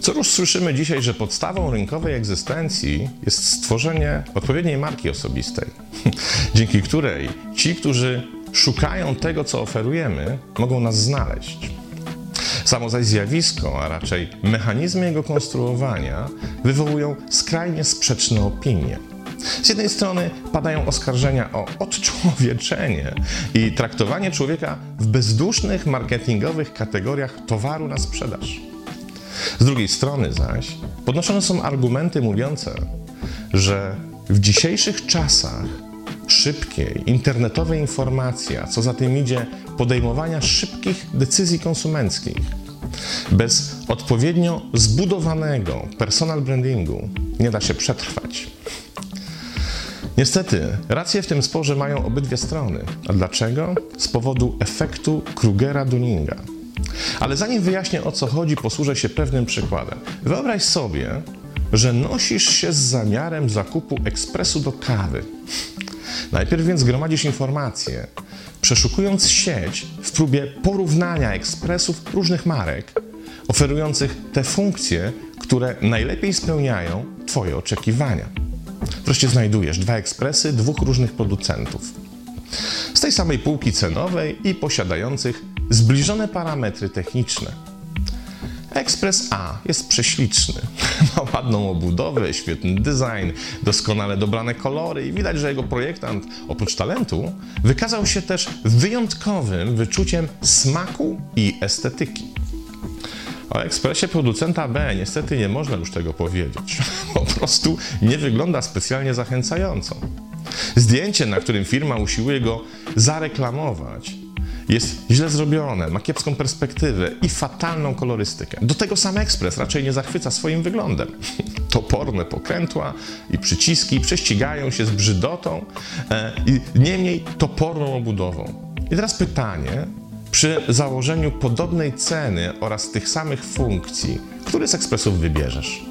Co już słyszymy dzisiaj, że podstawą rynkowej egzystencji jest stworzenie odpowiedniej marki osobistej, dzięki której ci, którzy szukają tego, co oferujemy, mogą nas znaleźć. Samo zaś zjawisko, a raczej mechanizmy jego konstruowania, wywołują skrajnie sprzeczne opinie. Z jednej strony padają oskarżenia o odczłowieczenie i traktowanie człowieka w bezdusznych marketingowych kategoriach towaru na sprzedaż. Z drugiej strony zaś podnoszone są argumenty mówiące, że w dzisiejszych czasach szybkiej, internetowej informacji, a co za tym idzie podejmowania szybkich decyzji konsumenckich, bez odpowiednio zbudowanego personal brandingu nie da się przetrwać. Niestety, rację w tym sporze mają obydwie strony. A dlaczego? Z powodu efektu Krugera-Dunninga. Ale zanim wyjaśnię o co chodzi, posłużę się pewnym przykładem. Wyobraź sobie, że nosisz się z zamiarem zakupu ekspresu do kawy. Najpierw więc gromadzisz informacje, przeszukując sieć w próbie porównania ekspresów różnych marek, oferujących te funkcje, które najlepiej spełniają Twoje oczekiwania. Wreszcie znajdujesz dwa ekspresy dwóch różnych producentów. Z tej samej półki cenowej i posiadających zbliżone parametry techniczne. Ekspres A jest prześliczny. Ma ładną obudowę, świetny design, doskonale dobrane kolory i widać, że jego projektant oprócz talentu wykazał się też wyjątkowym wyczuciem smaku i estetyki. O ekspresie producenta B niestety nie można już tego powiedzieć. Po prostu nie wygląda specjalnie zachęcająco. Zdjęcie, na którym firma usiłuje go zareklamować, jest źle zrobione, ma kiepską perspektywę i fatalną kolorystykę. Do tego sam ekspres raczej nie zachwyca swoim wyglądem. Toporne pokrętła i przyciski prześcigają się z brzydotą e, i niemniej toporną obudową. I teraz pytanie, przy założeniu podobnej ceny oraz tych samych funkcji, który z ekspresów wybierzesz?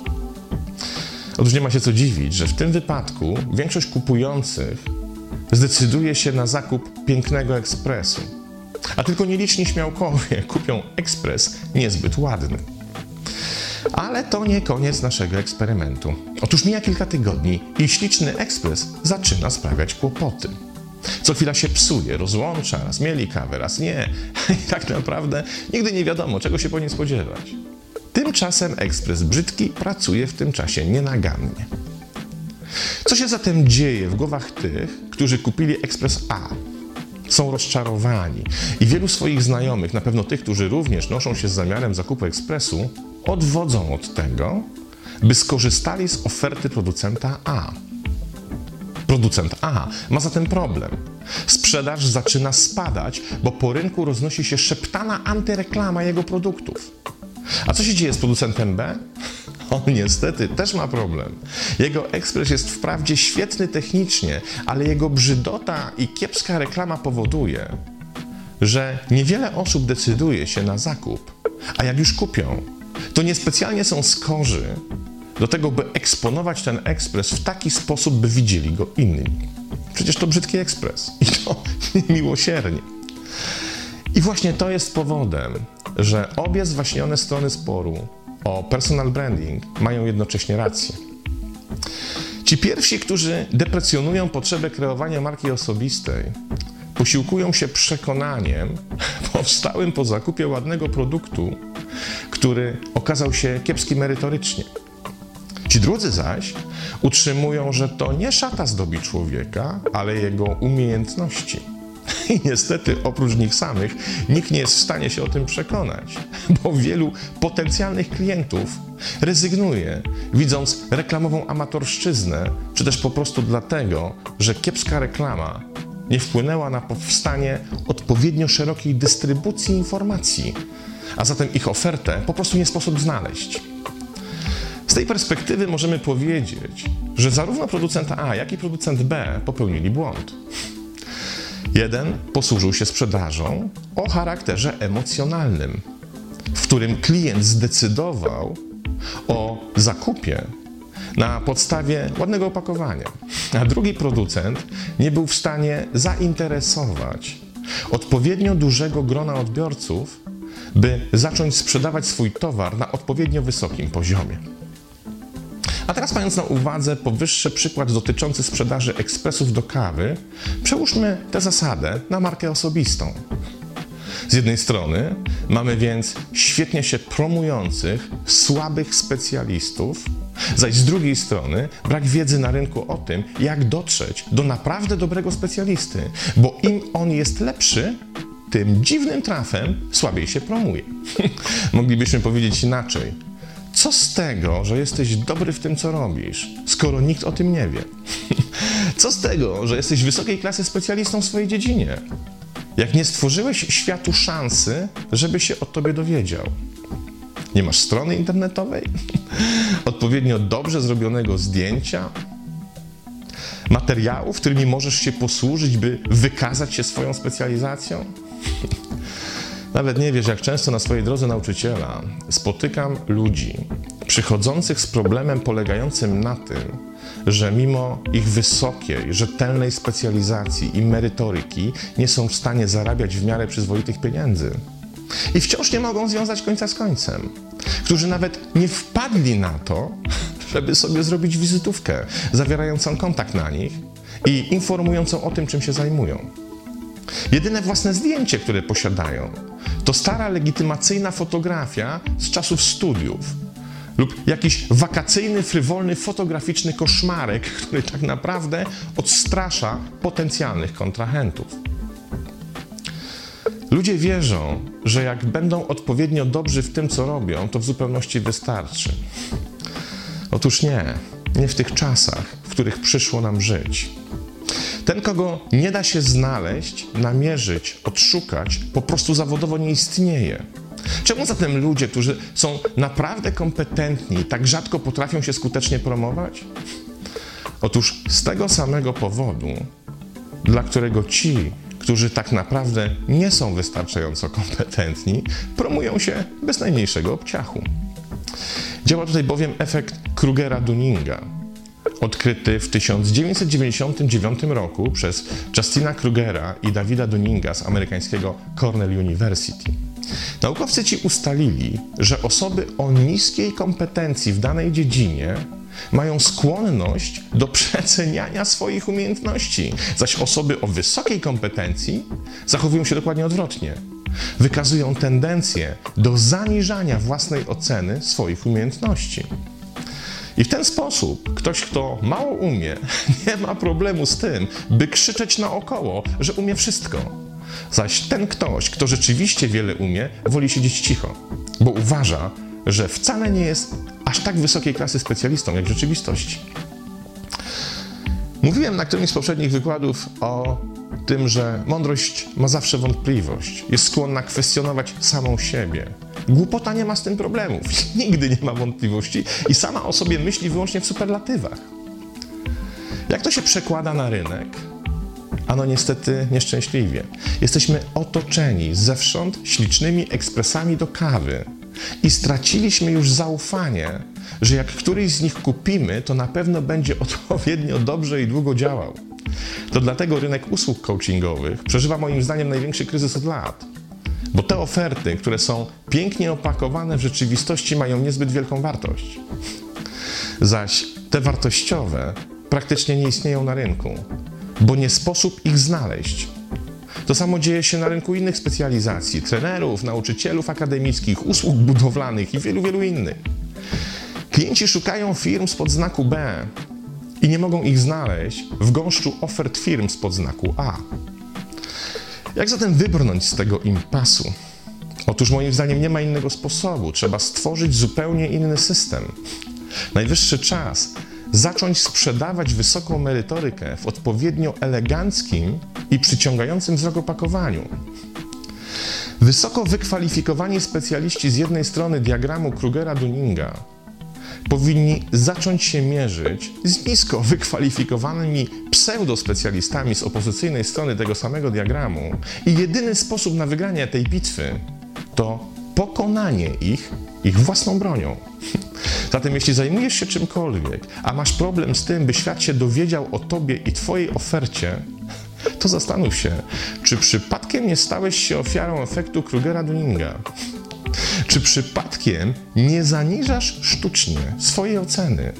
Otóż nie ma się co dziwić, że w tym wypadku większość kupujących zdecyduje się na zakup pięknego ekspresu, a tylko nieliczni śmiałkowie kupią ekspres niezbyt ładny. Ale to nie koniec naszego eksperymentu. Otóż mija kilka tygodni i śliczny ekspres zaczyna sprawiać kłopoty. Co chwila się psuje, rozłącza, raz mieli kawę, raz nie. I tak naprawdę nigdy nie wiadomo, czego się po nim spodziewać. Tymczasem ekspres brzydki pracuje w tym czasie nienagannie. Co się zatem dzieje w głowach tych, którzy kupili ekspres A? Są rozczarowani i wielu swoich znajomych, na pewno tych, którzy również noszą się z zamiarem zakupu ekspresu, odwodzą od tego, by skorzystali z oferty producenta A. Producent A ma zatem problem. Sprzedaż zaczyna spadać, bo po rynku roznosi się szeptana antyreklama jego produktów. A co się dzieje z producentem B? On niestety też ma problem. Jego ekspres jest wprawdzie świetny technicznie, ale jego brzydota i kiepska reklama powoduje, że niewiele osób decyduje się na zakup, a jak już kupią, to niespecjalnie są skorzy do tego, by eksponować ten ekspres w taki sposób, by widzieli go inni. Przecież to brzydki ekspres i to miłosiernie. I właśnie to jest powodem, że obie zwaśnione strony sporu o personal branding mają jednocześnie rację. Ci pierwsi, którzy deprecjonują potrzebę kreowania marki osobistej, posiłkują się przekonaniem powstałym po zakupie ładnego produktu, który okazał się kiepski merytorycznie. Ci drudzy zaś utrzymują, że to nie szata zdobi człowieka, ale jego umiejętności. I niestety, oprócz nich samych, nikt nie jest w stanie się o tym przekonać, bo wielu potencjalnych klientów rezygnuje, widząc reklamową amatorszczyznę, czy też po prostu dlatego, że kiepska reklama nie wpłynęła na powstanie odpowiednio szerokiej dystrybucji informacji, a zatem ich ofertę po prostu nie sposób znaleźć. Z tej perspektywy możemy powiedzieć, że zarówno producent A, jak i producent B popełnili błąd. Jeden posłużył się sprzedażą o charakterze emocjonalnym, w którym klient zdecydował o zakupie na podstawie ładnego opakowania, a drugi producent nie był w stanie zainteresować odpowiednio dużego grona odbiorców, by zacząć sprzedawać swój towar na odpowiednio wysokim poziomie. A teraz mając na uwadze powyższy przykład dotyczący sprzedaży ekspresów do kawy, przełóżmy tę zasadę na markę osobistą. Z jednej strony mamy więc świetnie się promujących, słabych specjalistów, zaś z drugiej strony brak wiedzy na rynku o tym, jak dotrzeć do naprawdę dobrego specjalisty, bo im on jest lepszy, tym dziwnym trafem słabiej się promuje. Moglibyśmy powiedzieć inaczej. Co z tego, że jesteś dobry w tym, co robisz, skoro nikt o tym nie wie? Co z tego, że jesteś wysokiej klasy specjalistą w swojej dziedzinie? Jak nie stworzyłeś światu szansy, żeby się o tobie dowiedział? Nie masz strony internetowej? Odpowiednio dobrze zrobionego zdjęcia? Materiałów, którymi możesz się posłużyć, by wykazać się swoją specjalizacją? Nawet nie wiesz, jak często na swojej drodze nauczyciela spotykam ludzi przychodzących z problemem polegającym na tym, że mimo ich wysokiej, rzetelnej specjalizacji i merytoryki nie są w stanie zarabiać w miarę przyzwoitych pieniędzy. I wciąż nie mogą związać końca z końcem. Którzy nawet nie wpadli na to, żeby sobie zrobić wizytówkę zawierającą kontakt na nich i informującą o tym, czym się zajmują. Jedyne własne zdjęcie, które posiadają, to stara legitymacyjna fotografia z czasów studiów lub jakiś wakacyjny, frywolny, fotograficzny koszmarek, który tak naprawdę odstrasza potencjalnych kontrahentów. Ludzie wierzą, że jak będą odpowiednio dobrzy w tym, co robią, to w zupełności wystarczy. Otóż nie, nie w tych czasach, w których przyszło nam żyć. Ten, kogo nie da się znaleźć, namierzyć, odszukać, po prostu zawodowo nie istnieje. Czemu zatem ludzie, którzy są naprawdę kompetentni, tak rzadko potrafią się skutecznie promować? Otóż z tego samego powodu, dla którego ci, którzy tak naprawdę nie są wystarczająco kompetentni, promują się bez najmniejszego obciachu. Działa tutaj bowiem efekt Krugera-Dunninga, odkryty w 1999 roku przez Justina Krugera i Davida Dunninga z amerykańskiego Cornell University. Naukowcy ci ustalili, że osoby o niskiej kompetencji w danej dziedzinie mają skłonność do przeceniania swoich umiejętności, zaś osoby o wysokiej kompetencji zachowują się dokładnie odwrotnie. Wykazują tendencję do zaniżania własnej oceny swoich umiejętności. I w ten sposób ktoś, kto mało umie, nie ma problemu z tym, by krzyczeć naokoło, że umie wszystko. Zaś ten ktoś, kto rzeczywiście wiele umie, woli siedzieć cicho, bo uważa, że wcale nie jest aż tak wysokiej klasy specjalistą, jak w rzeczywistości. Mówiłem na którymś z poprzednich wykładów o tym, że mądrość ma zawsze wątpliwość, jest skłonna kwestionować samą siebie. Głupota nie ma z tym problemów, nigdy nie ma wątpliwości i sama o sobie myśli wyłącznie w superlatywach. Jak to się przekłada na rynek? Ano niestety nieszczęśliwie. Jesteśmy otoczeni zewsząd ślicznymi ekspresami do kawy i straciliśmy już zaufanie, że jak któryś z nich kupimy, to na pewno będzie odpowiednio dobrze i długo działał. To dlatego rynek usług coachingowych przeżywa moim zdaniem największy kryzys od lat. Bo te oferty, które są pięknie opakowane, w rzeczywistości mają niezbyt wielką wartość. Zaś te wartościowe praktycznie nie istnieją na rynku, bo nie sposób ich znaleźć. To samo dzieje się na rynku innych specjalizacji trenerów, nauczycielów akademickich, usług budowlanych i wielu, wielu innych. Klienci szukają firm spod znaku B i nie mogą ich znaleźć w gąszczu ofert firm spod znaku A. Jak zatem wybrnąć z tego impasu? Otóż moim zdaniem nie ma innego sposobu. Trzeba stworzyć zupełnie inny system. Najwyższy czas zacząć sprzedawać wysoką merytorykę w odpowiednio eleganckim i przyciągającym wzrok opakowaniu. Wysoko wykwalifikowani specjaliści z jednej strony diagramu Krugera-Dunninga powinni zacząć się mierzyć z nisko wykwalifikowanymi pseudospecjalistami z opozycyjnej strony tego samego diagramu. I jedyny sposób na wygranie tej bitwy to pokonanie ich ich własną bronią. Zatem jeśli zajmujesz się czymkolwiek, a masz problem z tym, by świat się dowiedział o tobie i twojej ofercie, to zastanów się, czy przypadkiem nie stałeś się ofiarą efektu Krugera-Dunninga. Czy przypadkiem nie zaniżasz sztucznie swojej oceny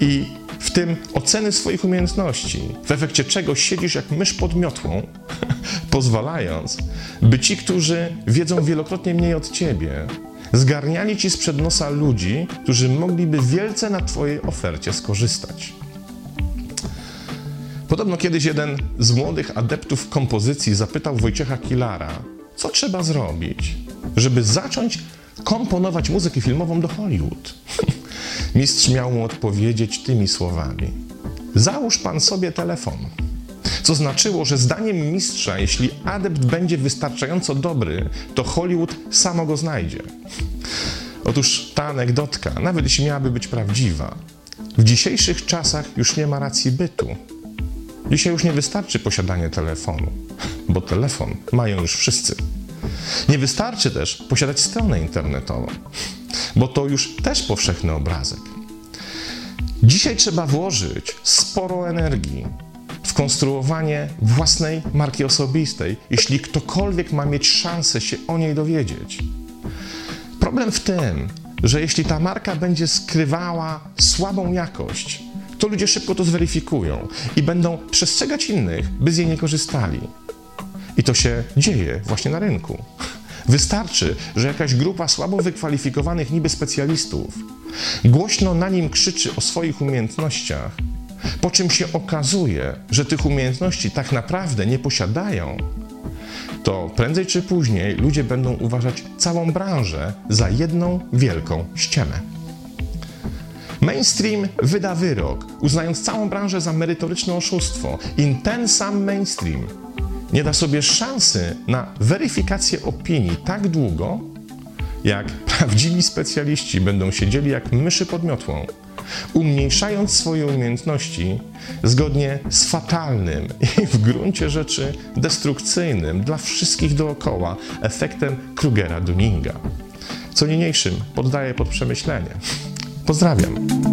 i w tym oceny swoich umiejętności, w efekcie czego siedzisz jak mysz pod miotłą, pozwalając, by ci, którzy wiedzą wielokrotnie mniej od ciebie, zgarniali ci sprzed nosa ludzi, którzy mogliby wielce na twojej ofercie skorzystać. Podobno kiedyś jeden z młodych adeptów kompozycji zapytał Wojciecha Kilara, co trzeba zrobić, żeby zacząć komponować muzykę filmową do Hollywood. Mistrz miał mu odpowiedzieć tymi słowami: Załóż pan sobie telefon. Co znaczyło, że zdaniem mistrza, jeśli adept będzie wystarczająco dobry, to Hollywood samo go znajdzie. Otóż ta anegdotka, nawet jeśli miałaby być prawdziwa, w dzisiejszych czasach już nie ma racji bytu. Dzisiaj już nie wystarczy posiadanie telefonu, bo telefon mają już wszyscy. Nie wystarczy też posiadać stronę internetową, bo to już też powszechny obrazek. Dzisiaj trzeba włożyć sporo energii w konstruowanie własnej marki osobistej, jeśli ktokolwiek ma mieć szansę się o niej dowiedzieć. Problem w tym, że jeśli ta marka będzie skrywała słabą jakość, to ludzie szybko to zweryfikują i będą przestrzegać innych, by z jej nie korzystali. I to się dzieje właśnie na rynku. Wystarczy, że jakaś grupa słabo wykwalifikowanych niby specjalistów głośno na nim krzyczy o swoich umiejętnościach, po czym się okazuje, że tych umiejętności tak naprawdę nie posiadają, to prędzej czy później ludzie będą uważać całą branżę za jedną wielką ściemę. Mainstream wyda wyrok, uznając całą branżę za merytoryczne oszustwo. I ten sam mainstream nie da sobie szansy na weryfikację opinii tak długo, jak prawdziwi specjaliści będą siedzieli jak myszy pod miotłą, umniejszając swoje umiejętności zgodnie z fatalnym i w gruncie rzeczy destrukcyjnym dla wszystkich dookoła efektem Krugera-Dunninga. Co niniejszym poddaję pod przemyślenie. Pozdrawiam.